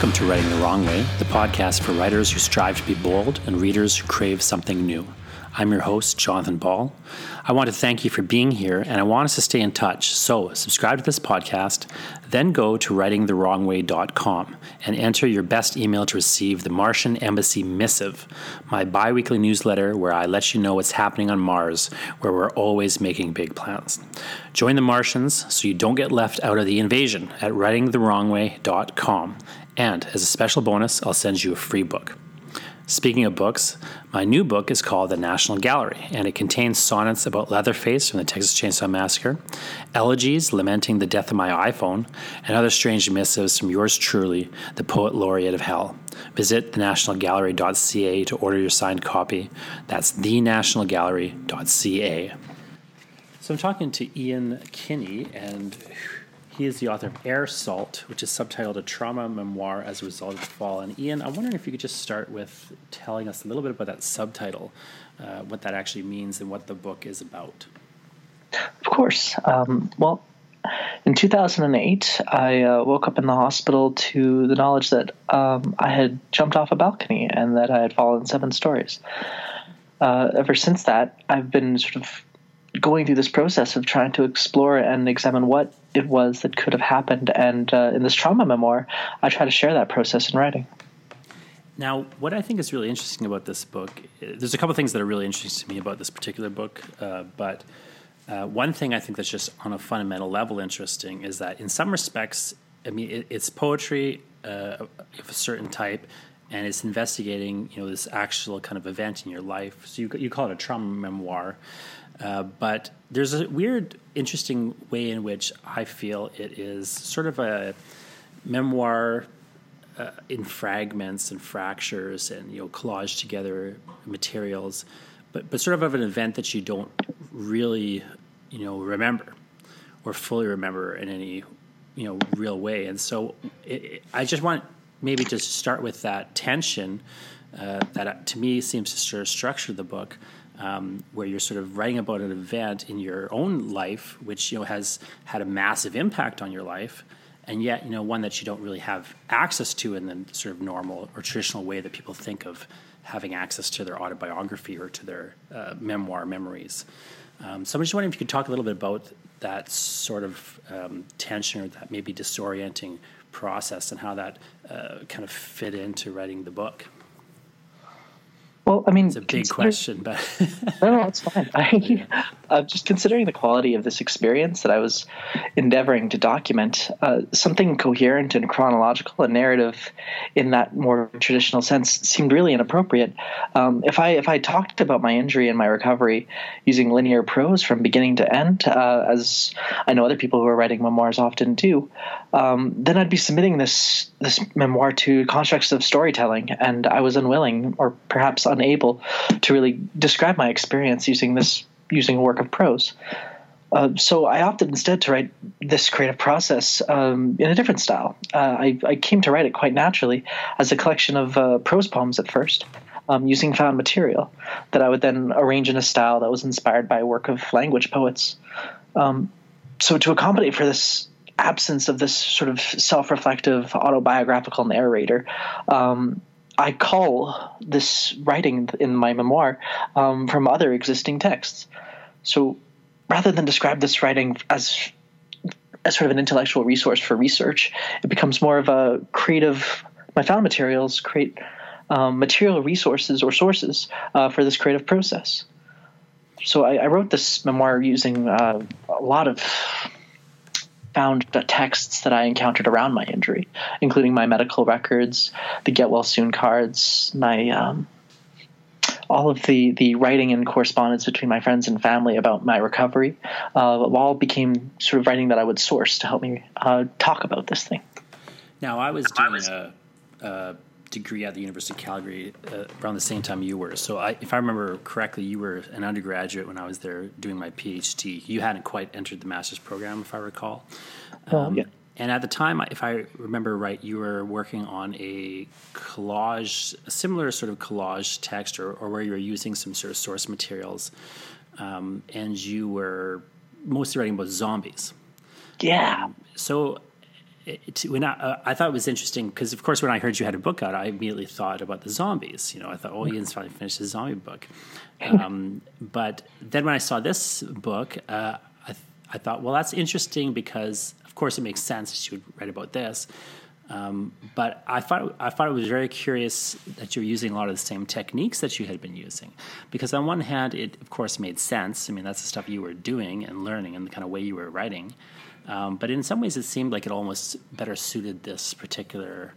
Welcome to Writing the Wrong Way, the podcast for writers who strive to be bold and readers who crave something new. I'm your host, Jonathan Ball. I want to thank you for being here and I want us to stay in touch. So, subscribe to this podcast, then go to writingthewrongway.com and enter your best email to receive the Martian Embassy Missive, my bi weekly newsletter where I let you know what's happening on Mars, where we're always making big plans. Join the Martians so you don't get left out of the invasion at writingthewrongway.com. And as a special bonus, I'll send you a free book. Speaking of books, my new book is called The National Gallery, and it contains sonnets about Leatherface from the Texas Chainsaw Massacre, elegies lamenting the death of my iPhone, and other strange missives from yours truly, the poet laureate of hell. Visit thenationalgallery.ca to order your signed copy. That's thenationalgallery.ca. So I'm talking to Ian Kinney, and he is the author of Air Salt, which is subtitled A Trauma Memoir as a Result of the Fall. And Ian, I'm wondering if you could just start with telling us a little bit about that subtitle, uh, what that actually means, and what the book is about. Of course. Um, well, in 2008, I uh, woke up in the hospital to the knowledge that um, I had jumped off a balcony and that I had fallen seven stories. Uh, ever since that, I've been sort of going through this process of trying to explore and examine what it was that could have happened. And uh, in this trauma memoir, I try to share that process in writing. Now, what I think is really interesting about this book, there's a couple things that are really interesting to me about this particular book, uh, but uh, one thing I think that's just on a fundamental level interesting is that in some respects, I mean, it, it's poetry uh, of a certain type, and it's investigating, you know, this actual kind of event in your life. So you, you call it a trauma memoir. Uh, but there's a weird, interesting way in which I feel it is sort of a memoir uh, in fragments and fractures and you know collage together materials, but but sort of of an event that you don't really you know remember or fully remember in any you know real way. And so it, it, I just want maybe to start with that tension uh, that uh, to me seems to sort of structure the book um, where you're sort of writing about an event in your own life, which you know has had a massive impact on your life, and yet you know one that you don't really have access to in the sort of normal or traditional way that people think of having access to their autobiography or to their uh, memoir memories. Um, so I'm just wondering if you could talk a little bit about that sort of um, tension or that maybe disorienting process and how that uh, kind of fit into writing the book. Well, I mean, it's a big question, but no, no, it's fine. I, uh, just considering the quality of this experience that I was endeavoring to document, uh, something coherent and chronological, a narrative in that more traditional sense, seemed really inappropriate. Um, if I if I talked about my injury and my recovery using linear prose from beginning to end, uh, as I know other people who are writing memoirs often do, um, then I'd be submitting this this memoir to constructs of storytelling, and I was unwilling, or perhaps unable, to really describe my experience using this using a work of prose. Uh, so I opted instead to write this creative process um, in a different style. Uh, I, I, came to write it quite naturally as a collection of uh, prose poems at first, um, using found material that I would then arrange in a style that was inspired by a work of language poets. Um, so to accommodate for this absence of this sort of self-reflective autobiographical narrator, um, I call this writing in my memoir um, from other existing texts. So rather than describe this writing as as sort of an intellectual resource for research, it becomes more of a creative. My found materials create um, material resources or sources uh, for this creative process. So I, I wrote this memoir using uh, a lot of found the texts that I encountered around my injury, including my medical records, the get well soon cards, my um, all of the the writing and correspondence between my friends and family about my recovery, uh, all became sort of writing that I would source to help me uh, talk about this thing. Now, I was doing a, a degree at the University of Calgary uh, around the same time you were. So, I, if I remember correctly, you were an undergraduate when I was there doing my PhD. You hadn't quite entered the master's program, if I recall. Um, yeah. And at the time, if I remember right, you were working on a collage, a similar sort of collage text, or, or where you were using some sort of source materials, um, and you were mostly writing about zombies. Yeah. Um, so it, when I, uh, I thought it was interesting because, of course, when I heard you had a book out, I immediately thought about the zombies. You know, I thought, oh, Ian's finally finished his zombie book. Um, but then when I saw this book, uh, I, th- I thought, well, that's interesting because, of course, it makes sense that you would write about this. Um, but I thought I thought it was very curious that you're using a lot of the same techniques that you had been using, because on one hand, it of course made sense. I mean, that's the stuff you were doing and learning, and the kind of way you were writing. Um, but in some ways, it seemed like it almost better suited this particular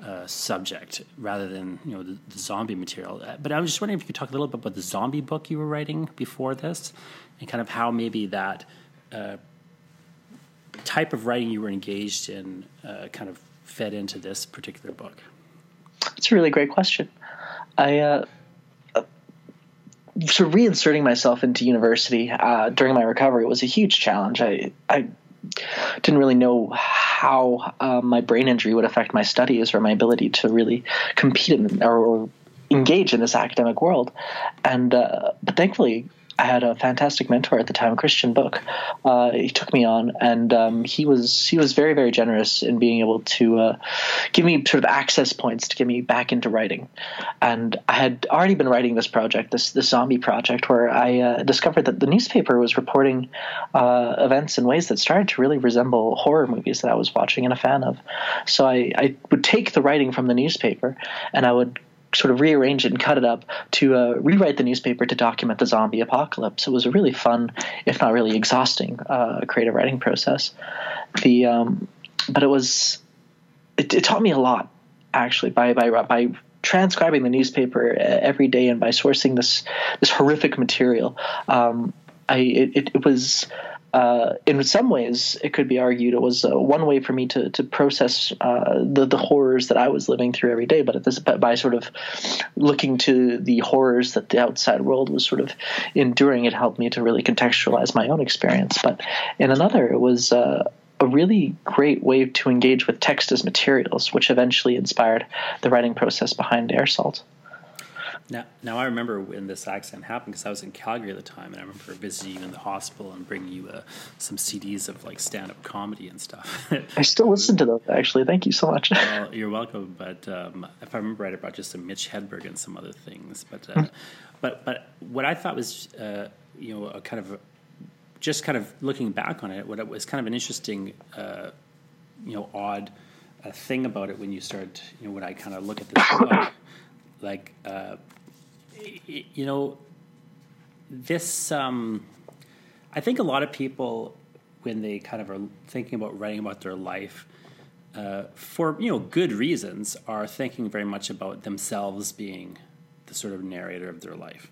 uh, subject rather than you know the, the, zombie material. Uh, but I was just wondering if you could talk a little bit about the zombie book you were writing before this, and kind of how maybe that uh, type of writing you were engaged in uh, kind of fed into this particular book? It's a really great question. I uh, uh, so reinserting myself into university during my recovery was a huge challenge. I I didn't really know how uh, my brain injury would affect my studies or my ability to really compete in, or, or engage in this academic world. And uh, but thankfully, I had a fantastic mentor at the time, Christian Bök. Uh, he took me on, and um, he was he was very very generous in being able to uh, give me sort of access points to get me back into writing. And I had already been writing this project, this this zombie project, where I uh, discovered that the newspaper was reporting uh, events in ways that started to really resemble horror movies that I was watching and a fan of. So I, I would take the writing from the newspaper, and I would sort of rearrange it and cut it up to uh, rewrite the newspaper to document the zombie apocalypse. It was a really fun, if not really exhausting, uh, creative writing process. The um, but it was it, it, taught me a lot actually by by by transcribing the newspaper uh, every day and by sourcing this this horrific material. Um, I it, it was uh, in some ways, it could be argued it was uh, one way for me to to process uh, the the horrors that I was living through every day. But this, by sort of looking to the horrors that the outside world was sort of enduring, it helped me to really contextualize my own experience. But in another, it was uh, a really great way to engage with text as materials, which eventually inspired the writing process behind Air Salt. Now, now I remember when this accident happened because I was in Calgary at the time, and I remember visiting you in the hospital and bringing you uh, some CDs of like stand-up comedy and stuff. I still listen to those, actually. Thank you so much. well, you're welcome. But um, if I remember right, I brought just some Mitch Hedberg and some other things. But uh, hmm. but but what I thought was uh, you know a kind of a, just kind of looking back on it, what it was kind of an interesting uh, you know odd uh, thing about it when you start you know when I kind of look at this book like uh, you know, this, um, I think a lot of people, when they kind of are thinking about writing about their life, uh, for you know good reasons, are thinking very much about themselves being the sort of narrator of their life.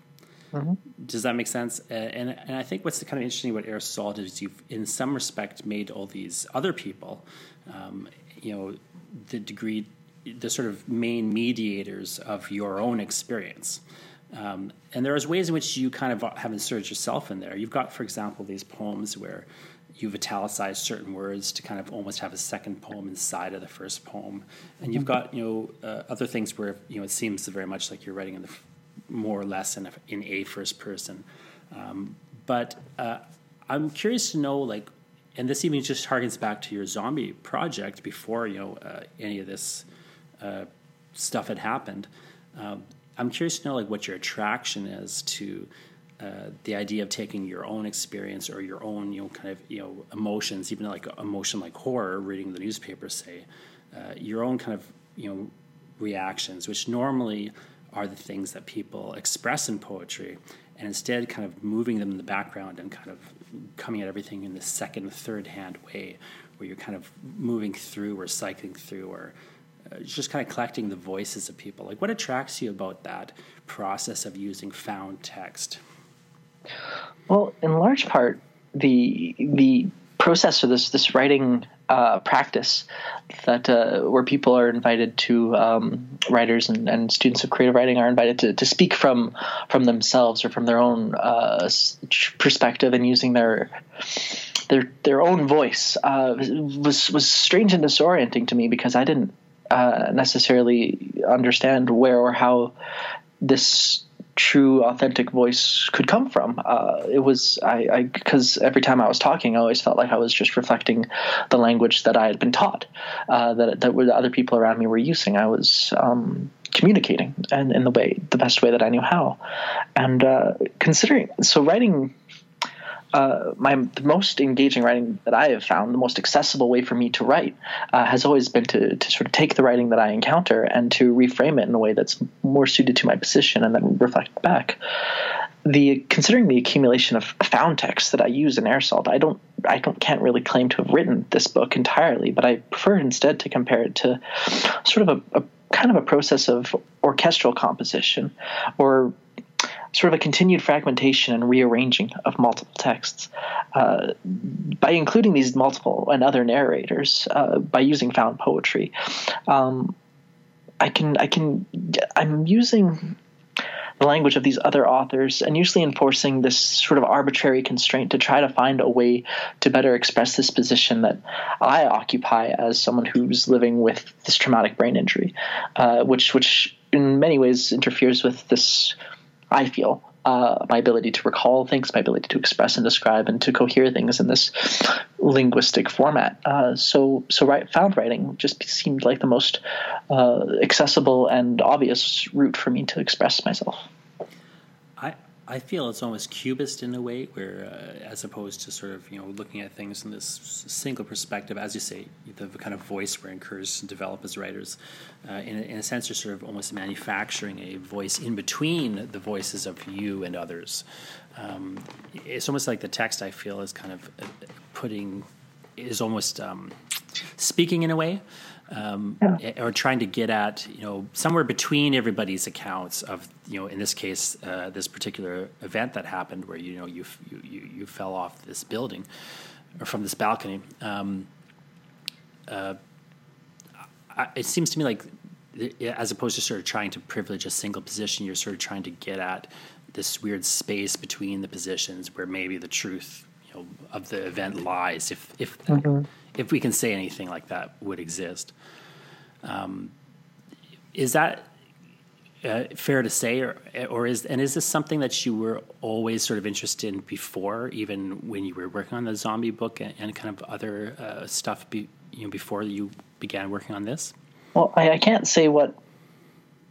Mm-hmm. Does that make sense? Uh, and and I think what's kind of interesting about Air Salt is you've, in some respect, made all these other people, um, you know, the degree, the sort of main mediators of your own experience. Um, and there's ways in which you kind of have inserted yourself in there. You've got, for example, these poems where you've italicized certain words to kind of almost have a second poem inside of the first poem, and you've got you know uh, other things where you know it seems very much like you're writing in the more or less in a, in a first person. Um, but uh, I'm curious to know like, and this even just harkens back to your zombie project before you know uh, any of this stuff had happened. Um, I'm curious to know like what your attraction is to uh, the idea of taking your own experience or your own you know kind of you know emotions, even like emotion like horror, reading the newspaper, say, uh, your own kind of you know reactions, which normally are the things that people express in poetry, and instead kind of moving them in the background and kind of coming at everything in the second, third hand way, where you're kind of moving through or cycling through or just kind of collecting the voices of people. Like, what attracts you about that process of using found text? Well, in large part, the the process of this this writing uh, practice that uh, where people are invited to um, writers and, and, students of creative writing are invited to, to speak from from themselves or from their own uh, perspective and using their their their own voice uh, was was strange and disorienting to me because I didn't uh, necessarily understand where or how this true authentic voice could come from. Uh, it was i because every time i was talking i always felt like i was just reflecting the language that i had been taught uh, that that the other people around me were using. I was um, communicating and in the way the best way that i knew how. And uh, considering so writing uh, my the most engaging writing that I have found, the most accessible way for me to write, uh, has always been to to sort of take the writing that I encounter and to reframe it in a way that's more suited to my position, and then reflect back. The considering the accumulation of found text that I use in Air Salt, I don't I don't can't really claim to have written this book entirely, but I prefer instead to compare it to sort of a, a kind of a process of orchestral composition or sort of a continued fragmentation and rearranging of multiple texts. Uh, by including these multiple and other narrators, uh, by using found poetry, um, I can I can I'm using the language of these other authors and usually enforcing this sort of arbitrary constraint to try to find a way to better express this position that I occupy as someone who's living with this traumatic brain injury, uh, which which in many ways interferes with this I feel, uh, my ability to recall things, my ability to express and describe and to cohere things in this linguistic format. Uh, so, so right, found writing just seemed like the most uh, accessible and obvious route for me to express myself. I feel it's almost cubist in a way, where uh, as opposed to sort of you know looking at things in this single perspective, as you say, the kind of voice we're encouraged to develop as writers. Uh, in, a, in a sense, you're sort of almost manufacturing a voice in between the voices of you and others. Um, it's almost like the text I feel is kind of uh, putting is almost um, speaking in a way um, yeah. or trying to get at you know somewhere between everybody's accounts of you know in this case uh, this particular event that happened where you know you you you fell off this building or from this balcony. Um, uh, I, it seems to me like as opposed to sort of trying to privilege a single position, you're sort of trying to get at this weird space between the positions where maybe the truth you know, of the event lies, if if mm-hmm if we can say anything like that would exist. Um, is that uh, fair to say, or or is and is this something that you were always sort of interested in before, even when you were working on the zombie book and, and kind of other uh, stuff, be, you know, before you began working on this? Well, I, I can't say what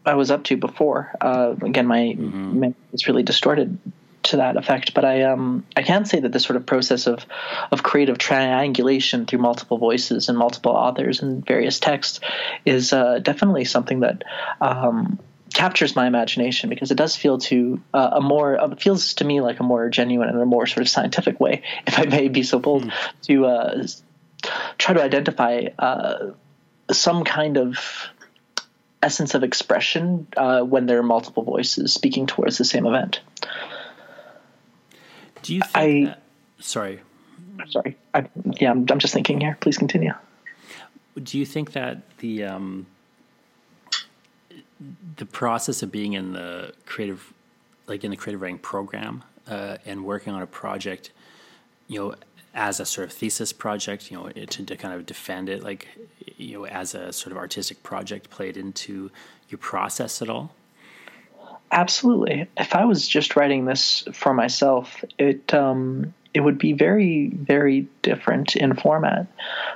I was up to before. Uh, again, my mm-hmm. memory is really distorted to that effect. But I um I can say that this sort of process of of creative triangulation through multiple voices and multiple authors and various texts is uh, definitely something that. Um, captures my imagination because it does feel to uh, a more uh, feels to me like a more genuine and a more sort of scientific way, if I may be so bold, mm. to uh, try to identify uh, some kind of essence of expression uh, when there are multiple voices speaking towards the same event. Do you think I, that, sorry. Sorry. I, yeah, I'm, I'm just thinking here. Please continue. Do you think that the um, the process of being in the creative, like in the creative writing program, uh, and working on a project, you know, as a sort of thesis project, you know, to, to kind of defend it, like, you know, as a sort of artistic project, played into your process at all? Absolutely. If I was just writing this for myself, it um, it would be very, very different in format.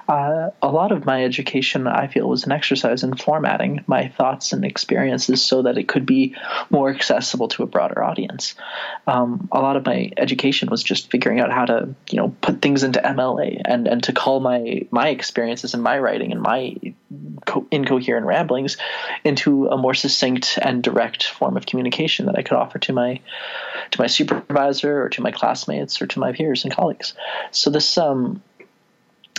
Uh, a lot of my education, I feel, was an exercise in formatting my thoughts and experiences so that it could be more accessible to a broader audience. Um, a lot of my education was just figuring out how to, you know, put things into MLA and and to call my my experiences and my writing and my co- incoherent ramblings into a more succinct and direct form of communication that I could offer to my to my supervisor or to my classmates or to my peers and colleagues. So this um,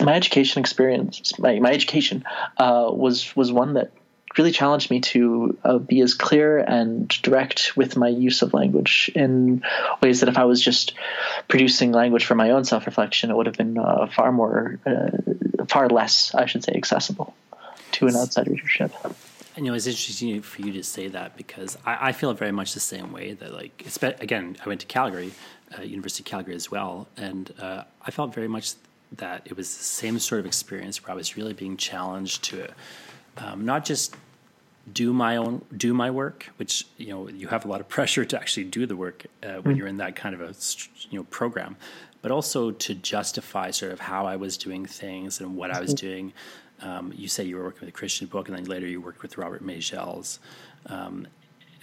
my education experience, my, my education uh, was was one that really challenged me to uh, be as clear and direct with my use of language in ways that if I was just producing language for my own self reflection, it would have been uh, far more, uh, far less, I should say, accessible to an outside readership you know, it's interesting for you to say that because I, I feel very much the same way. That like, again, I went to Calgary, uh, University of Calgary as well, and uh, I felt very much that it was the same sort of experience where I was really being challenged to um, not just do my own do my work, which you know you have a lot of pressure to actually do the work uh, when mm-hmm. you're in that kind of a you know program, but also to justify sort of how I was doing things and what I was mm-hmm. doing. Um, you say you were working with a Christian Bök, and then later you worked with Robert Majzels, um,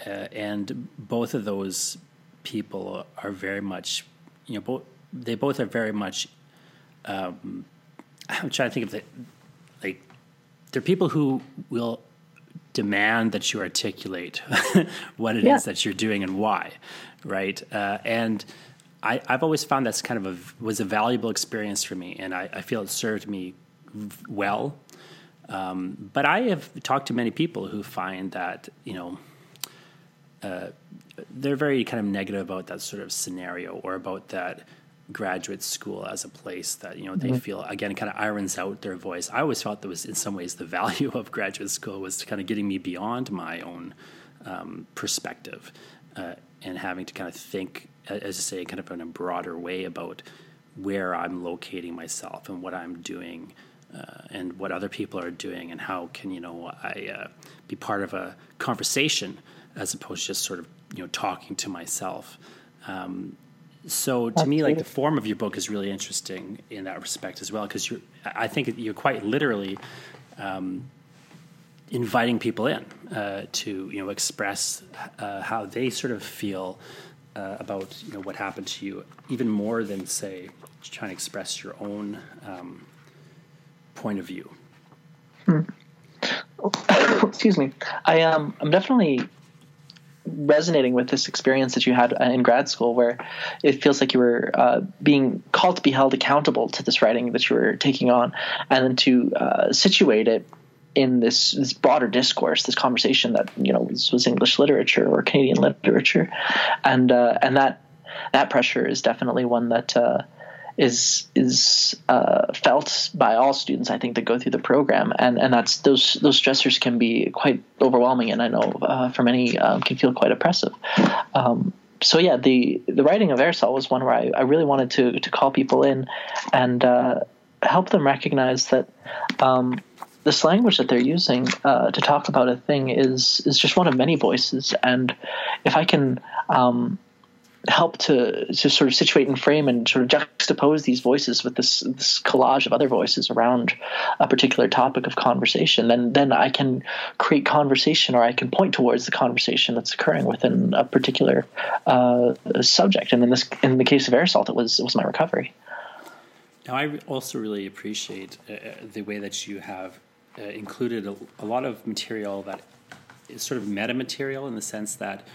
uh, and both of those people are very much, you know, both they both are very much. Um, I'm trying to think of the like. They're people who will demand that you articulate what it yeah. is that you're doing and why, right? Uh, and I, have always found that's kind of a was a valuable experience for me, and I, I feel it served me well. Um, but I have talked to many people who find that you know uh, they're very kind of negative about that sort of scenario or about that graduate school as a place that you know they mm-hmm. feel again kind of irons out their voice. I always felt that was in some ways the value of graduate school was kind of getting me beyond my own um, perspective uh, and having to kind of think, as I say, kind of in a broader way about where I'm locating myself and what I'm doing. Uh, and what other people are doing, and how can you know I uh, be part of a conversation as opposed to just sort of you know talking to myself. Um, so to me, like the form of your book is really interesting in that respect as well, because you're, I think you're quite literally um, inviting people in uh, to you know express uh, how they sort of feel uh, about you know what happened to you, even more than say trying to express your own um, point of view. Hmm. Excuse me. I um I'm definitely resonating with this experience that you had in grad school, where it feels like you were uh, being called to be held accountable to this writing that you were taking on, and then to uh, situate it in this this broader discourse, this conversation that you know was, was English literature or Canadian literature, and uh, and that that pressure is definitely one that uh, is is uh, felt by all students. I think that go through the program, and and that's those those stressors can be quite overwhelming, and I know uh, for many um, can feel quite oppressive. Um, so yeah, the the writing of Air Salt was one where I, I really wanted to to call people in and uh, help them recognize that. Um, this language that they're using uh, to talk about a thing is is just one of many voices, and if I can um, help to to sort of situate and frame and sort of juxtapose these voices with this this collage of other voices around a particular topic of conversation then then I can create conversation or I can point towards the conversation that's occurring within a particular uh, subject. And in this in the case of salt it was it was my recovery. Now I also really appreciate uh, uh, the way that you have uh, included a, a lot of material that is sort of meta material in the sense that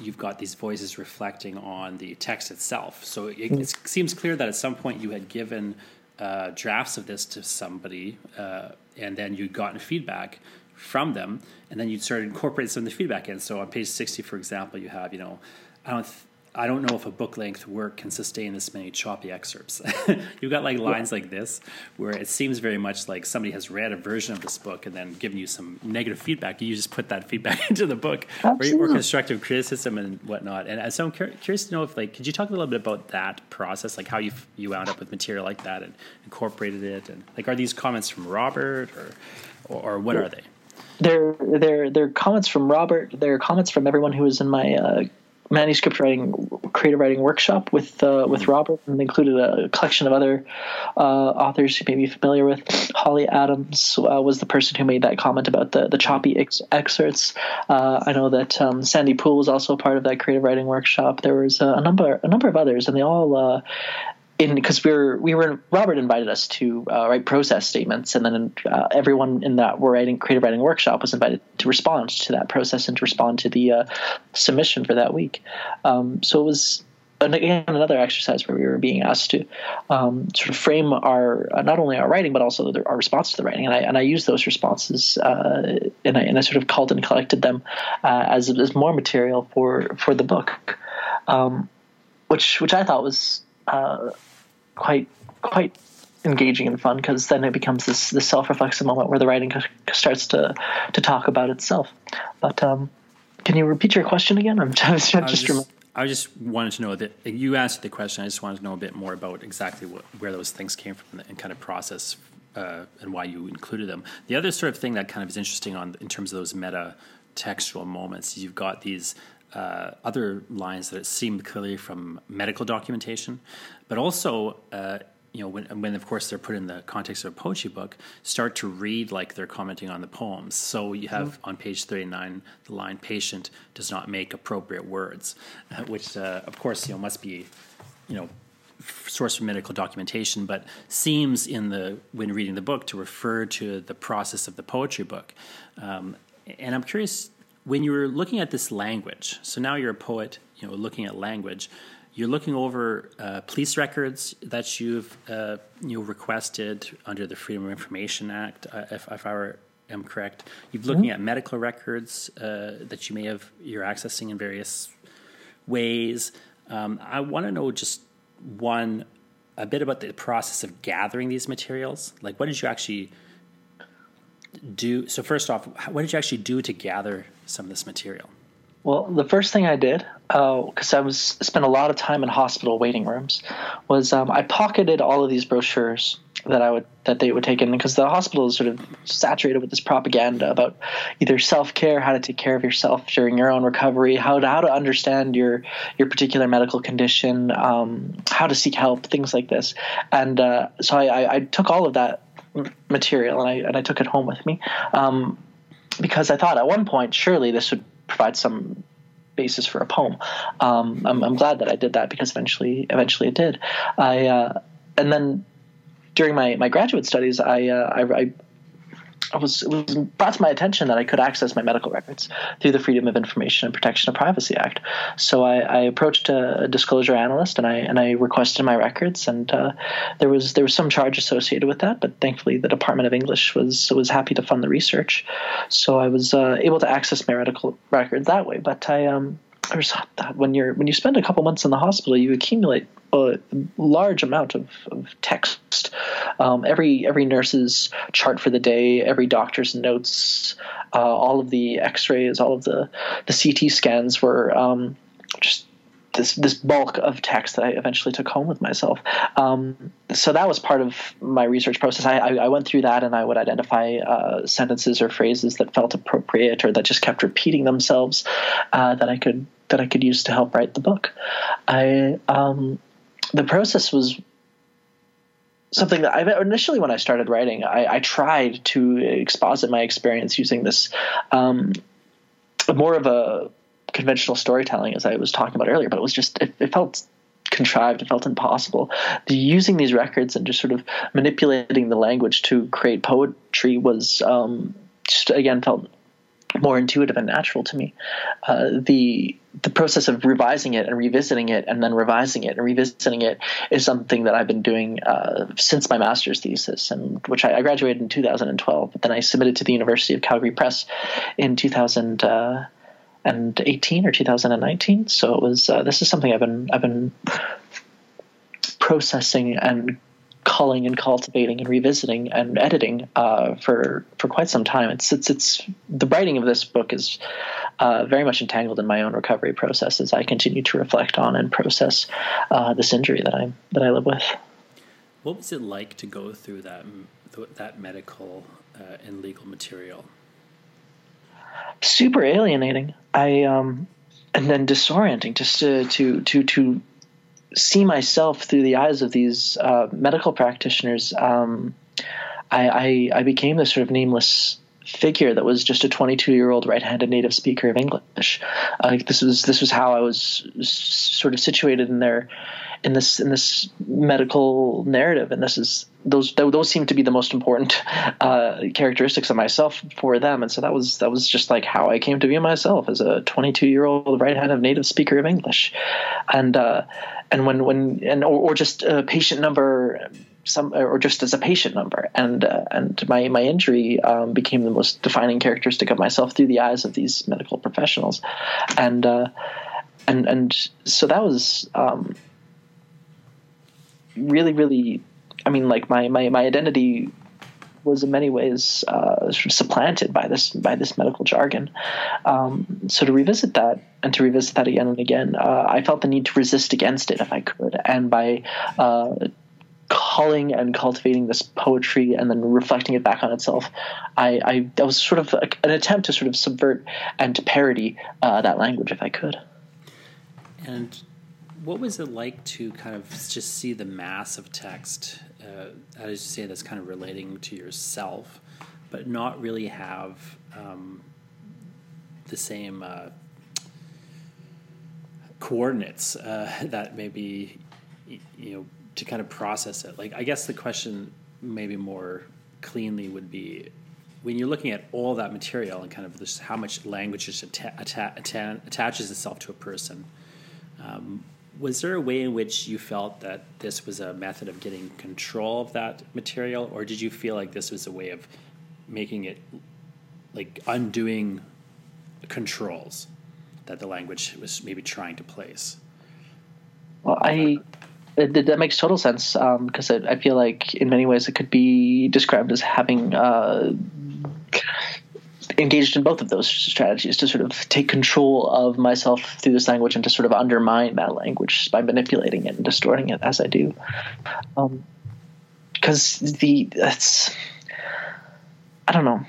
you've got these voices reflecting on the text itself. So it, it seems clear that at some point you had given uh, drafts of this to somebody, uh, and then you'd gotten feedback from them, and then you'd started incorporating some of the feedback in. So on page sixty, for example, you have you know, I don't. Th- I don't know if a book length work can sustain this many choppy excerpts. You've got like lines yeah. like this where it seems very much like somebody has read a version of this book and then given you some negative feedback. You just put that feedback into the book or, or, constructive criticism and whatnot. And so I'm curious to know if like, could you talk a little bit about that process, like how you you wound up with material like that and incorporated it, and like are these comments from Robert or or, or what are they? They're they're they're comments from Robert. They're comments from everyone who was in my uh, manuscript writing, creative writing workshop with uh, with Robert, and included a collection of other uh, authors you may be familiar with. Holly Adams uh, was the person who made that comment about the the choppy ex- excerpts. Uh, I know that um, Sandy Pool was also part of that creative writing workshop. There was a number a number of others, and they all uh, in because we were we were Robert invited us to uh, write process statements, and then uh, everyone in that writing creative writing workshop was invited to respond to that process and to respond to the uh, submission for that week. Um, so it was again another exercise where we were being asked to um, sort of frame our uh, not only our writing but also the, our response to the writing, and I and I used those responses uh, and I and I sort of culled and collected them uh, as as more material for for the book. Um, which which I thought was uh, quite quite engaging and fun because then it becomes this this self reflexive moment where the writing starts to to talk about itself. But um, can you repeat your question again? I'm just, I just, just I just wanted to know that you answered the question. I just wanted to know a bit more about exactly what, where those things came from and kind of process uh, and why you included them. The other sort of thing that kind of is interesting on in terms of those meta textual moments, you've got these uh, other lines that seem clearly from medical documentation, but also uh, you know, when, when of course they're put in the context of a poetry book, start to read like they're commenting on the poems. So you have mm-hmm. on page 39 the line, patient does not make appropriate words, which uh, of course, you know, must be, you know, source from medical documentation, but seems in the, when reading the book to refer to the process of the poetry book. Um, and I'm curious, when you were looking at this language, so now you're a poet, you know, looking at language, you're looking over uh, police records that you've uh, you know requested under the Freedom of Information Act, uh, if, if, I were, am correct. You're looking mm-hmm. at medical records uh, that you may have you're accessing in various ways. Um, I want to know just one a bit about the process of gathering these materials. Like, what did you actually do? So, first off, what did you actually do to gather some of this material? Well, the first thing I did, because uh, I was spent a lot of time in hospital waiting rooms, was um, I pocketed all of these brochures that I would that they would take in because the hospital is sort of saturated with this propaganda about either self care, how to take care of yourself during your own recovery, how to how to understand your your particular medical condition, um, how to seek help, things like this. And uh, so I, I, I, took all of that material and I and I took it home with me um, because I thought at one point surely this would provide some basis for a poem. Um, I'm, I'm, glad that I did that because eventually, eventually it did. I uh, and then during my, my graduate studies, I, uh, I, I I was it was brought to my attention that I could access my medical records through the Freedom of Information and Protection of Privacy Act. So I, I approached a, disclosure analyst and I and I requested my records, and uh, there was there was some charge associated with that, but thankfully the Department of English was was happy to fund the research, so I was uh, able to access my medical records that way. But I um there's when you're when you spend a couple months in the hospital, you accumulate a large amount of, of text. Um, every every nurse's chart for the day, every doctor's notes, uh, all of the X-rays, all of the the CT scans were um, just this this bulk of text that I eventually took home with myself. Um, so that was part of my research process. I, I, I went through that and I would identify uh, sentences or phrases that felt appropriate or that just kept repeating themselves uh, that I could that I could use to help write the book. I um, the process was something that I initially when I started writing, I, I tried to exposit my experience using this um, more of a conventional storytelling as I was talking about earlier, but it was just it, it felt contrived. It felt impossible. The, using these records and just sort of manipulating the language to create poetry was um, just again felt more intuitive and natural to me. Uh, the the process of revising it and revisiting it and then revising it and revisiting it is something that I've been doing uh, since my master's thesis, and which I, I, graduated in 2012. But then I submitted to the University of Calgary Press in 2018 or 2019. So it was uh, this is something I've been I've been processing and culling and cultivating and revisiting and editing uh, for for quite some time. It's it's it's the writing of this book is uh, very much entangled in my own recovery process as I continue to reflect on and process uh, this injury that I that I live with. What was it like to go through that that medical uh, and legal material? Super alienating. I um, and then disorienting just to to to to see myself through the eyes of these uh, medical practitioners, um, I, I, I, became this sort of nameless figure that was just a 22 year old right-handed native speaker of English. Uh, this was this was how I was sort of situated in their in this in this medical narrative, and this is those those seem to be the most important uh, characteristics of myself for them, and so that was that was just like how I came to be myself as a 22 year old right-handed native speaker of English, and uh, and when when and or, or just a patient number some or just as a patient number. And uh, and my my injury um, became the most defining characteristic of myself through the eyes of these medical professionals. And uh, and and so that was um, really really I mean like my my my identity was in many ways uh, sort of supplanted by this by this medical jargon. Um, so to revisit that and to revisit that again and again, uh, I felt the need to resist against it if I could, and by uh, culling and cultivating this poetry and then reflecting it back on itself, I, I that was sort of a, an attempt to sort of subvert and to parody uh, that language if I could. And what was it like to kind of just see the mass of text, uh, as you say, that's kind of relating to yourself, but not really have um, the same uh, coordinates uh, that maybe you know to kind of process it. Like I guess the question maybe more cleanly would be when you're looking at all that material and kind of how much language just atta- atta- attaches itself to a person. Um, was there a way in which you felt that this was a method of getting control of that material, or did you feel like this was a way of making it like undoing controls that the language was maybe trying to place? Well, I that makes total sense because um, I feel like in many ways it could be described as having uh, engaged in both of those strategies to sort of take control of myself through this language and to sort of undermine that language by manipulating it and distorting it as I do. Because um, the that's I don't know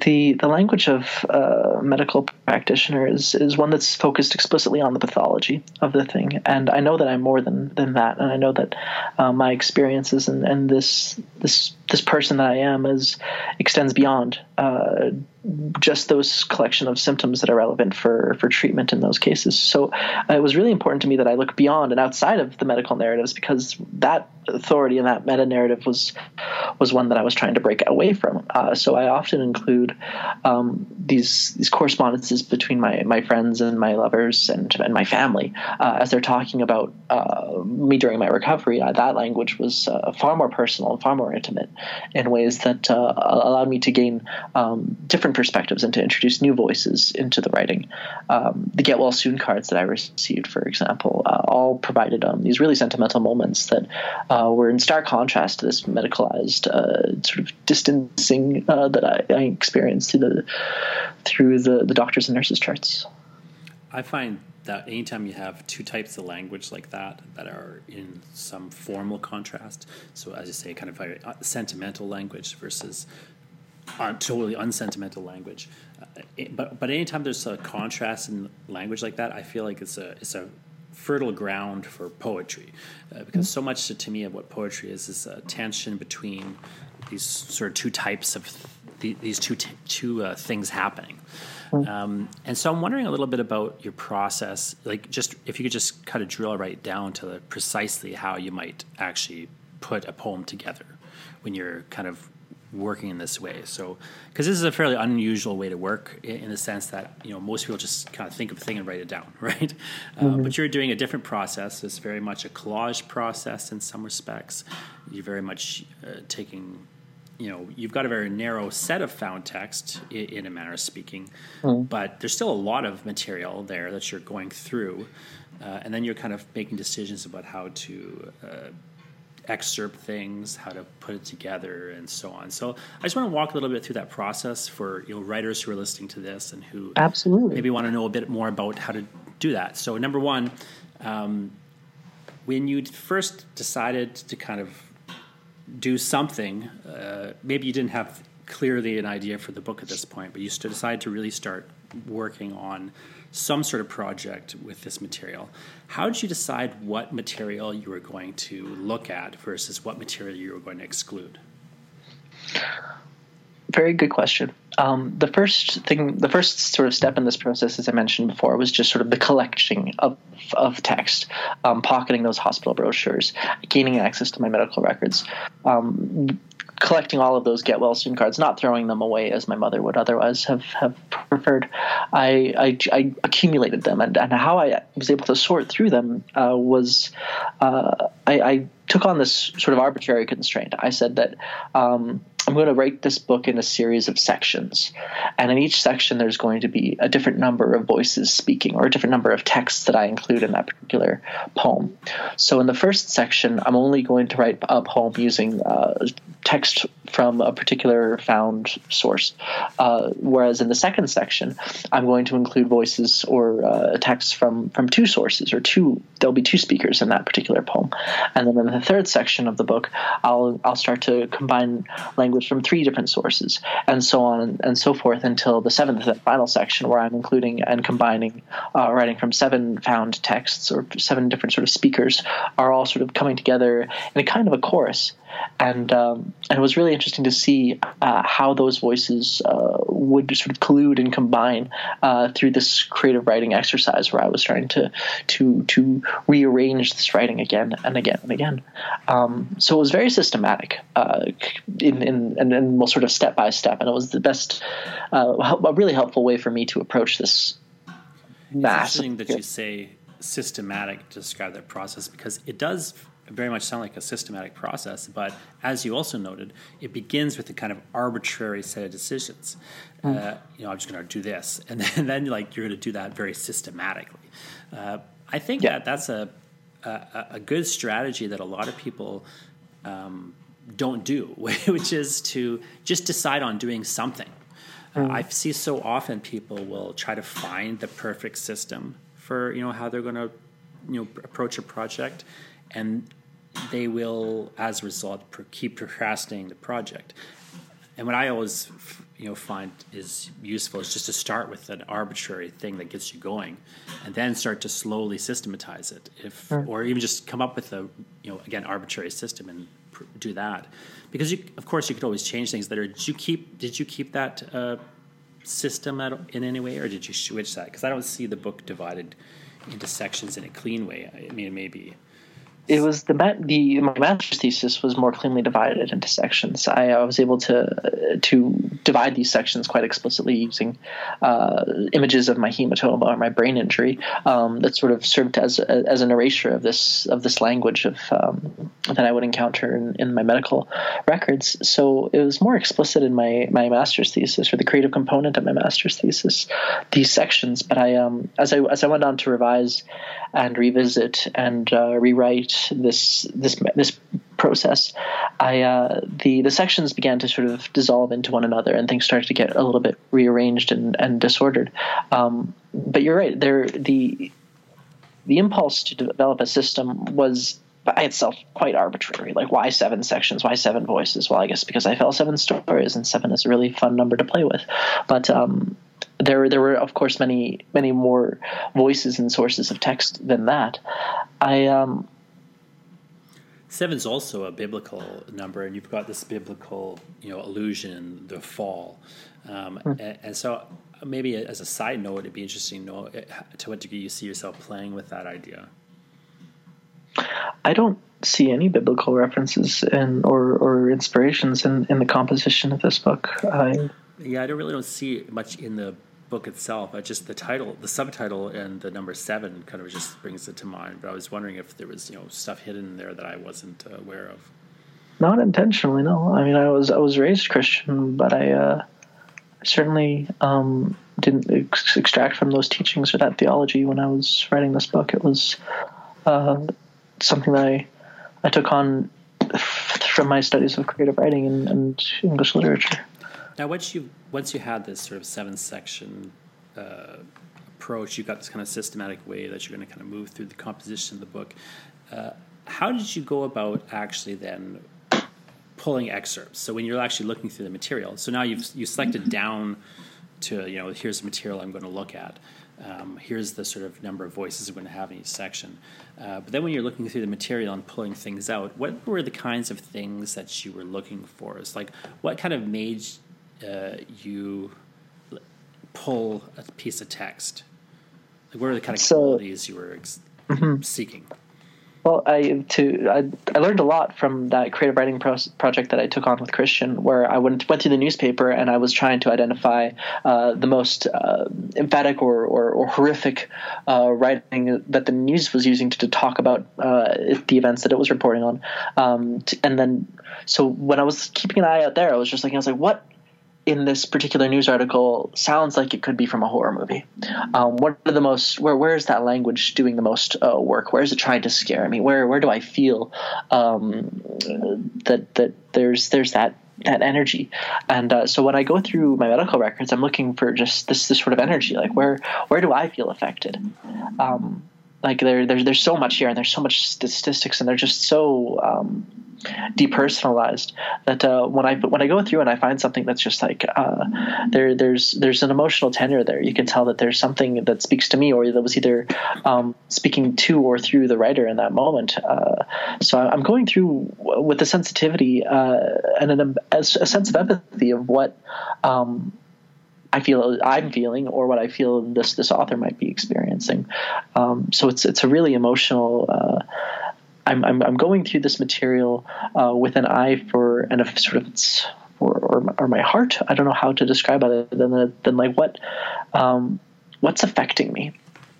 the the language of uh, medical practitioners is one that's focused explicitly on the pathology of the thing, and I know that I'm more than than that, and I know that uh, my experiences and, and this this this person that I am is extends beyond uh, just those collection of symptoms that are relevant for for treatment in those cases. So uh, it was really important to me that I look beyond and outside of the medical narratives because that authority and that meta narrative was was one that I was trying to break away from. Uh, so I often include um, these these correspondences between my my friends and my lovers and and my family uh, as they're talking about uh, me during my recovery. Uh, that language was uh, far more personal and far more intimate in ways that allowed me to gain um, different perspectives and to introduce new voices into the writing. Um, the Get Well Soon cards that I received, for example, all provided um, these really sentimental moments that uh, were in stark contrast to this medicalized uh, sort of distancing uh, that I, I, experienced through the through the, the doctors and nurses charts. I find that anytime you have two types of language like that that are in some formal contrast, so as you say, kind of very uh, sentimental language versus un- totally unsentimental language. Uh, it, but but anytime there's a contrast in language like that, I feel like it's a it's a fertile ground for poetry uh, because so much to, to, me of what poetry is is a tension between these sort of two types of th- these two t- two uh, things happening um, and so i'm wondering a little bit about your process like just if you could just kind of drill right down to the, precisely how you might actually put a poem together when you're kind of working in this way. So, because this is a fairly unusual way to work in, in, the sense that you know most people just kind of think of a thing and write it down, right? Uh, mm-hmm. But you're doing a different process. It's very much a collage process in some respects. You're very much uh, taking. You know, you've got a very narrow set of found text, in, in a manner of speaking, mm-hmm. but there's still a lot of material there that you're going through, uh, and then you're kind of making decisions about how to uh, excerpt things, how to put it together, and so on. So I just want to walk a little bit through that process for you know writers who are listening to this and who absolutely maybe want to know a bit more about how to do that. So number one, um, when you first decided to kind of do something, uh, maybe you didn't have clearly an idea for the book at this point, but you decided to really start working on some sort of project with this material. How did you decide what material you were going to look at versus what material you were going to exclude? Very good question. Um, the first thing, the first sort of step in this process, as I mentioned before, was just sort of the collecting of, of text, um, pocketing those hospital brochures, gaining access to my medical records. Um, collecting all of those get well soon cards, not throwing them away as my mother would otherwise have, have preferred. I, I, I accumulated them, and, and how I was able to sort through them uh, was uh, I, I, took on this sort of arbitrary constraint. I said that um, I'm going to write this book in a series of sections, and in each section there's going to be a different number of voices speaking, or a different number of texts that I include in that particular poem. So in the first section, I'm only going to write a poem using uh, text from a particular found source. Uh, whereas in the second section, I'm going to include voices or uh, text from from two sources or two. There'll be two speakers in that particular poem, and then in the third section of the book, I'll I'll start to combine language from three different sources, and so on and so forth until the seventh and final section, where I'm including and combining uh, writing from seven found texts or seven different sort of speakers are all sort of coming together in a kind of a chorus and um, and it was really interesting to see uh, how those voices uh, would sort of collude and combine uh, through this creative writing exercise, where I was trying to to to rearrange this writing again and again and again. Um, so it was very systematic uh, in, in and, and sort of step by step, and it was the best, uh, a really helpful way for me to approach this. Mass. Interesting that you say systematic to describe that process because it does very much sound like a systematic process, but as you also noted, it begins with a kind of arbitrary set of decisions. Mm. Uh, you know, I'm just going to do this, and then, and then like you're going to do that very systematically. Uh, I think yeah. that that's a, a, a good strategy that a lot of people um, don't do, which is to just decide on doing something. Mm. Uh, I see so often people will try to find the perfect system for you know how they're going to you know approach a project and they will, as a result, keep procrastinating the project. And what I always, you know, find is useful is just to start with an arbitrary thing that gets you going, and then start to slowly systematize it. If or even just come up with a, you know, again arbitrary system and pr- do that, because you, of course, you could always change things. That are did you keep did you keep that uh, system at, in any way, or did you switch that? Because I don't see the book divided into sections in a clean way. I mean, maybe it was the the my master's thesis was more cleanly divided into sections. I, I was able to to divide these sections quite explicitly using uh, images of my hematoma or my brain injury um, that sort of served as as an erasure of this of this language of um, that I would encounter in, in, my medical records. So it was more explicit in my my master's thesis or the creative component of my master's thesis these sections. But I um, as I as I went on to revise and revisit and uh, rewrite this this this process, I uh, the the sections began to sort of dissolve into one another, and things started to get a little bit rearranged and, and disordered. Um, but you're right. There the the impulse to develop a system was by itself quite arbitrary. Like why seven sections? Why seven voices? Well, I guess because I felt seven stories, and seven is a really fun number to play with. But um, there there were of course many many more voices and sources of text than that. I um, Seven's also a biblical number, and you've got this biblical, you know, allusion, the fall, um, mm. and, and, so maybe as a side note, it'd be interesting to know eh, to what degree you see yourself playing with that idea. I don't see any biblical references and or or inspirations in in the composition of this book. I, yeah, I don't really don't see much in the book itself. but just the title, the subtitle, and the number seven kind of just brings it to mind. But I was wondering if there was you know stuff hidden there that I wasn't uh, aware of. Not intentionally, no. I mean, I was I was raised Christian, but I uh, certainly um, didn't ex- extract from those teachings or that theology when I was writing this book. It was uh, something that I I took on from my studies of creative writing and, and English literature. Now, once you once you had this sort of seven section uh, approach, you got this kind of systematic way that you're going to kind of move through the composition of the book. Uh, how did you go about actually then pulling excerpts? So when you're actually looking through the material, so now you've you selected down to you know here's the material I'm going to look at. Um, here's the sort of number of voices I'm going to have in each section. Uh, but then when you're looking through the material and pulling things out, what were the kinds of things that you were looking for? It's like what kind of made uh, you pull a piece of text? Like, what are the kind of so, qualities you were ex- mm-hmm. seeking? Well, I to I, I learned a lot from that creative writing pro- project that I took on with Christian, where I went went through the newspaper and I was trying to identify uh, the most uh, emphatic or or, or horrific uh, writing that the news was using to, to talk about uh, the events that it was reporting on, um, to, and then so when I was keeping an eye out there, I was just looking, I was like, what in this particular news article sounds like it could be from a horror movie. Um, what are the most where where is that language doing the most uh, work? Where is it trying to scare me? Where where do I feel um, that that there's there's that that energy? And uh, so when I go through my medical records, I'm looking for just this this sort of energy. Like where where do I feel affected? Um, like there, there's there's so much here, and there's so much statistics, and they're just so um, depersonalized that uh, when I when I go through and I find something that's just like uh, there there's there's an emotional tenor there. You can tell that there's something that speaks to me, or that was either um, speaking to or through the writer in that moment. Uh, so I'm going through with a sensitivity uh, and an, a sense of empathy of what. Um, I feel I'm feeling, or what I feel this this author might be experiencing. Um, so it's it's a really emotional. Uh, I'm, I'm, I'm going through this material uh, with an eye for and a sort of its or, or, my heart. I don't know how to describe it than than like what um, what's affecting me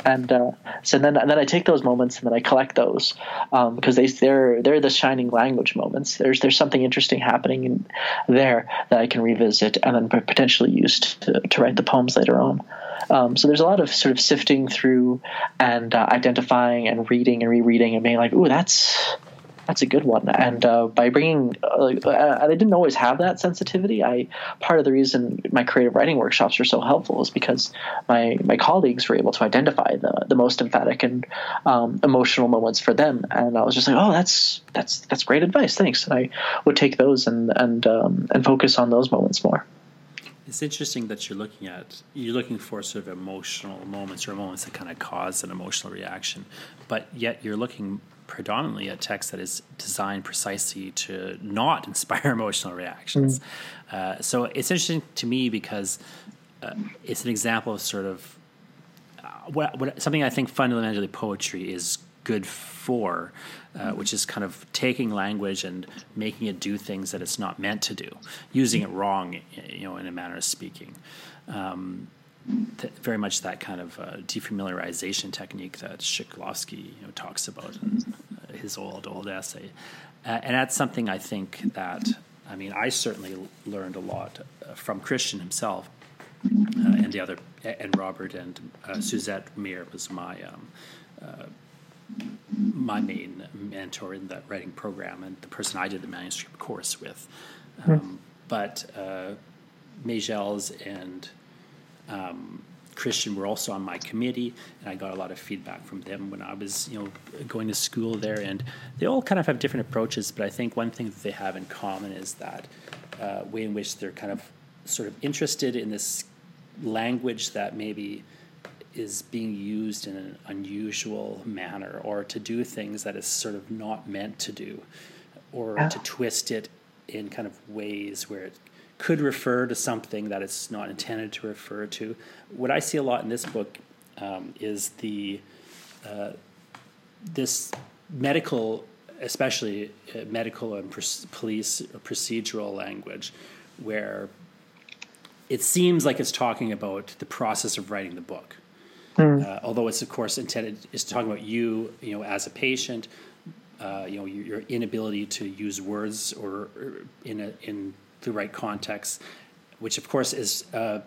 and uh, so then then I take those moments and then I collect those um, because they they're they're the shining language moments. There's there's something interesting happening in there that I can revisit and then potentially use to, to write the poems later on. Um, so there's a lot of sort of sifting through and uh, identifying and reading and rereading and being like, ooh, that's that's a good one. And uh, by bringing, uh, I didn't always have that sensitivity. I part of the reason my creative writing workshops were so helpful is because my my colleagues were able to identify the the most emphatic and um, emotional moments for them. And I was just like, oh, that's that's that's great advice. Thanks. And I would take those and and um, and focus on those moments more. It's interesting that you're looking at you're looking for sort of emotional moments or moments that kind of cause an emotional reaction, but yet you're looking predominantly a text that is designed precisely to not inspire emotional reactions. Mm. Uh, so it's interesting to me because uh, it's an example of sort of uh, what, what, something I think fundamentally poetry is good for, uh, which is kind of taking language and making it do things that it's not meant to do, using it wrong, you know, in a manner of speaking. Um, th- very much that kind of uh, defamiliarization technique that Shklovsky you know, talks about in uh, his old old essay, uh, and that's something I think that I mean I certainly learned a lot uh, from Christian himself, uh, and the other and Robert and uh, Suzette Mayr was my. Um, my main mentor in that writing program and the person I did the manuscript course with. Um, mm. But uh, and um, Christian were also on my committee, and I got a lot of feedback from them when I was, you know, going to school there. And they all kind of have different approaches, but I think one thing that they have in common is that uh, way in which they're kind of sort of interested in this language that maybe is being used in an unusual manner, or to do things that is sort of not meant to do, or to twist it in kind of ways where it could refer to something that it's not intended to refer to. What I see a lot in this book um, is the uh, this medical, especially uh, medical and pr- police procedural language, where it seems like it's talking about the process of writing the book. Mm. Uh, although it's of course intended is talking about you, you know, as a patient, uh, you know, your, your, inability to use words or, or in a in the right context, which of course is uh,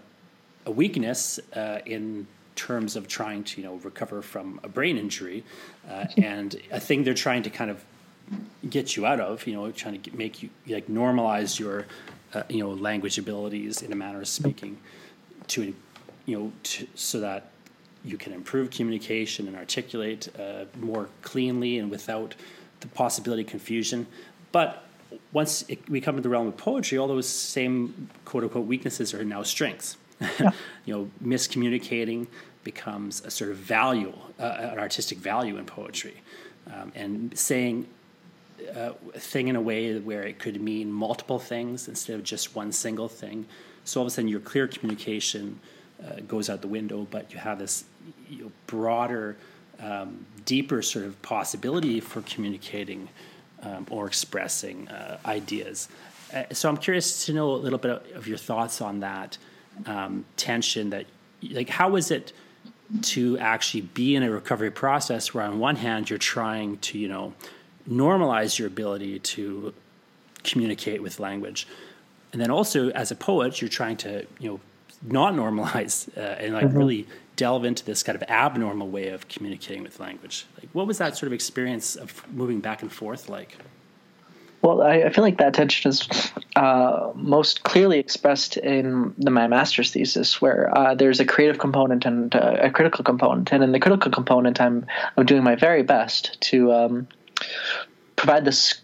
a weakness uh, in terms of trying to you know recover from a brain injury, uh, and a thing they're trying to kind of get you out of. You know, trying to make you like normalize your uh, you know language abilities in a manner of speaking to you know to, so that you can improve communication and articulate uh, more cleanly and without the possibility of confusion. But once it, we come to the realm of poetry, all those same quote unquote weaknesses are now strengths. Yeah. you know, miscommunicating becomes a sort of value, uh, an artistic value in poetry, um, and saying uh, a thing in a way where it could mean multiple things instead of just one single thing. So all of a sudden, your clear communication uh, goes out the window, but you have this you know, broader, um, deeper sort of possibility for communicating um, or expressing uh, ideas. Uh, so I'm curious to know a little bit of your thoughts on that um, tension. That like, how is it to actually be in a recovery process where, on one hand, you're trying to you know normalize your ability to communicate with language, and then also as a poet, you're trying to you know not normalize uh, and like mm-hmm. really delve into this kind of abnormal way of communicating with language. Like, what was that sort of experience of moving back and forth like? Well, I, I feel like that tension is uh, most clearly expressed in the, my master's thesis, where uh, there's a creative component and uh, a critical component. And in the critical component, I'm I'm doing my very best to um, provide this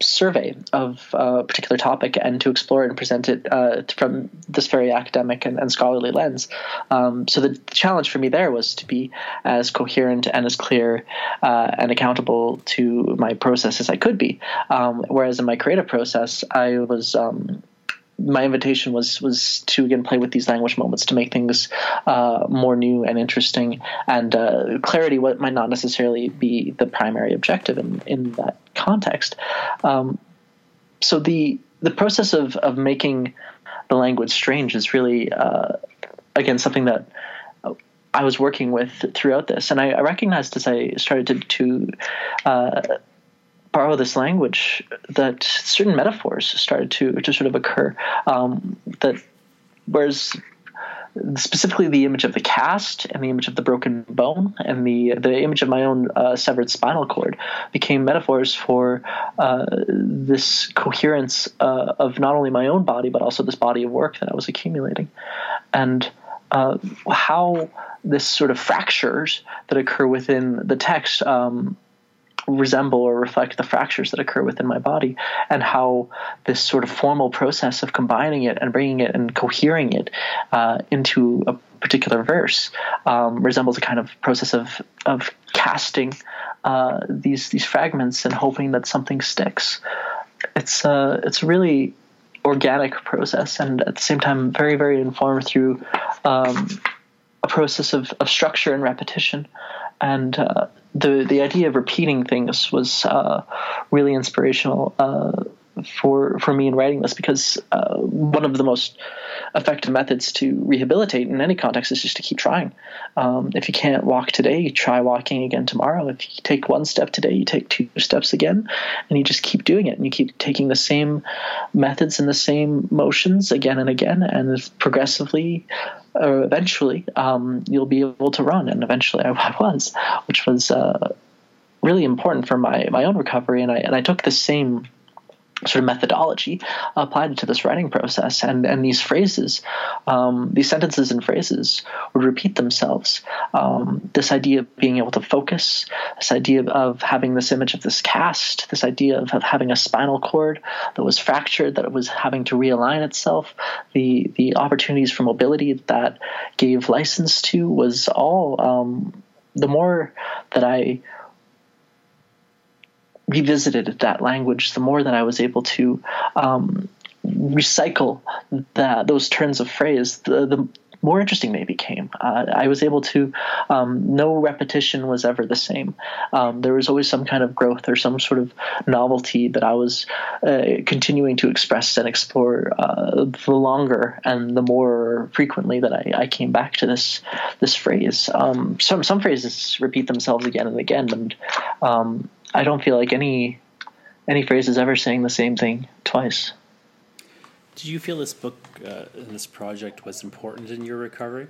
survey of a particular topic and to explore and present it uh, from this very academic and, and scholarly lens. Um, so the challenge for me there was to be as coherent and as clear uh, and accountable to my process as I could be. Um, whereas in my creative process, I was um, my invitation was was to again play with these language moments to make things uh, more new and interesting. And uh, clarity what might not necessarily be the primary objective in in that context. Um, so the the process of of making the language strange is really uh, again something that I was working with throughout this, and I, I recognized as I started to, to uh, borrow this language that certain metaphors started to to sort of occur. Um, that whereas specifically the image of the cast and the image of the broken bone and the the image of my own uh, severed spinal cord became metaphors for uh, this coherence uh, of not only my own body but also this body of work that I was accumulating, and uh, how this sort of fractures that occur within the text um, resemble or reflect the fractures that occur within my body and how this sort of formal process of combining it and bringing it and cohering it uh, into a particular verse um, resembles a kind of process of of casting uh, these these fragments and hoping that something sticks. It's uh, it's a really organic process and at the same time very very informed through um, a process of, of structure and repetition and uh, the the idea of repeating things was uh, really inspirational. Uh, for for me in writing this because uh, one of the most effective methods to rehabilitate in any context is just to keep trying. Um, if you can't walk today, you try walking again tomorrow. If you take one step today, you take two steps again, and you just keep doing it. And you keep taking the same methods and the same motions again and again, and progressively, or eventually, um, you'll be able to run. And eventually, I, I was, which was. Uh, really important for my, my own recovery and I and I took the same sort of methodology applied to this writing process. And and these phrases um, these sentences and phrases would repeat themselves. Um, this idea of being able to focus this idea of having this image of this cast this idea of, of having a spinal cord that was fractured that it was having to realign itself. The the opportunities for mobility that gave license to was all um, the more that I revisited that language, the more that I was able to um, recycle that, those turns of phrase, the, the more interesting they became. Uh, I was able to, um, no repetition was ever the same. Um, there was always some kind of growth or some sort of novelty that I was uh, continuing to express and explore uh, the longer and the more frequently that I, I came back to this this phrase. Um, some some phrases repeat themselves again and again, and um, I don't feel like any any phrase is ever saying the same thing twice. Did you feel this book uh, and this project was important in your recovery?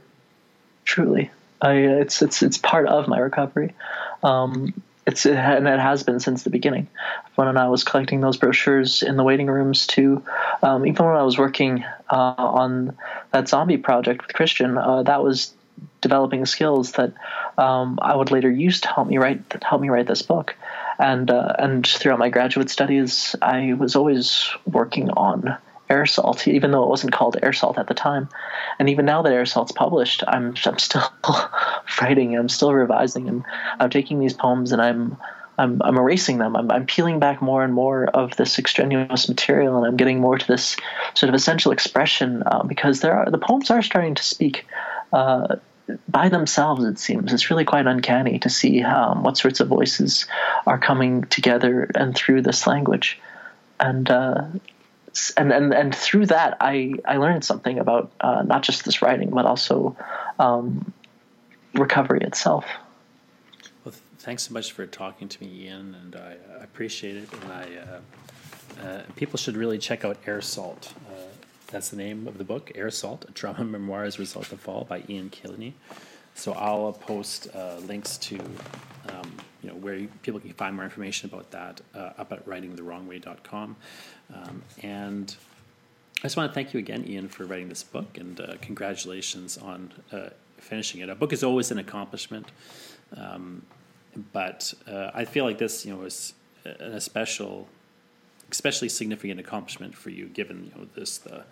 Truly, I, it's it's it's part of my recovery. Um, it's it, and it has been since the beginning. When I was collecting those brochures in the waiting rooms, to um, even when I was working uh, on that zombie project with Christian, uh, that was developing skills that um, I would later use to help me write help me write this book and uh, and throughout my graduate studies, I was always working on air salt, even though it wasn't called air salt at the time. And even now that air salt's published, I'm I'm still writing, I'm still revising, and I'm taking these poems and I'm I'm, I'm erasing them. I'm, I'm peeling back more and more of this extraneous material, and I'm getting more to this sort of essential expression uh, because there are the poems are starting to speak uh, by themselves, it seems. It's really quite uncanny to see um, what sorts of voices are coming together and through this language. And uh, and, and and through that, I, I learned something about uh, not just this writing, but also um, recovery itself. Well, thanks so much for talking to me, Ian, and I, appreciate it. And I, uh, uh, people should really check out Air Salt. Uh, that's the name of the book, Air Salt: A Trauma Memoir as Result of Fall by Ian Kinney. So I'll post uh, links to um, you know where people can find more information about that uh, up at writingthewrongway.com. Um, and I just want to thank you again, Ian, for writing this book, and uh, congratulations on uh, finishing it. A book is always an accomplishment, um, but uh, I feel like this, you know, was an especial, especially significant accomplishment for you, given you know this the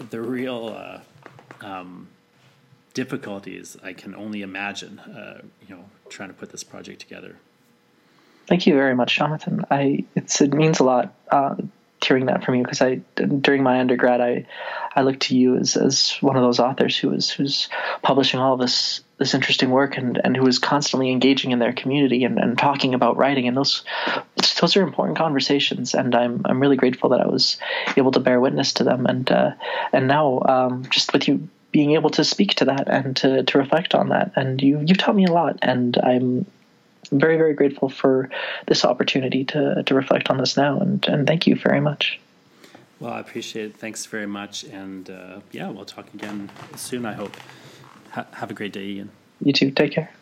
the real. Uh, um, difficulties I can only imagine, uh, you know, trying to put this project together. Thank you very much, Jonathan. I it's it means a lot uh, hearing that from you because I during my undergrad I I looked to you as, as one of those authors who was who's publishing all this this interesting work and, and who was constantly engaging in their community and, and talking about writing and those those are important conversations and I'm I'm really grateful that I was able to bear witness to them and uh, and now um, just with you being able to speak to that and to, to reflect on that. And you, you've taught me a lot, and I'm very, very grateful for this opportunity to, to reflect on this now. And, and thank you very much. Well, I appreciate it. Thanks very much. And uh, yeah, we'll talk again soon, I hope. Ha- have a great day, Ian. You too. Take care.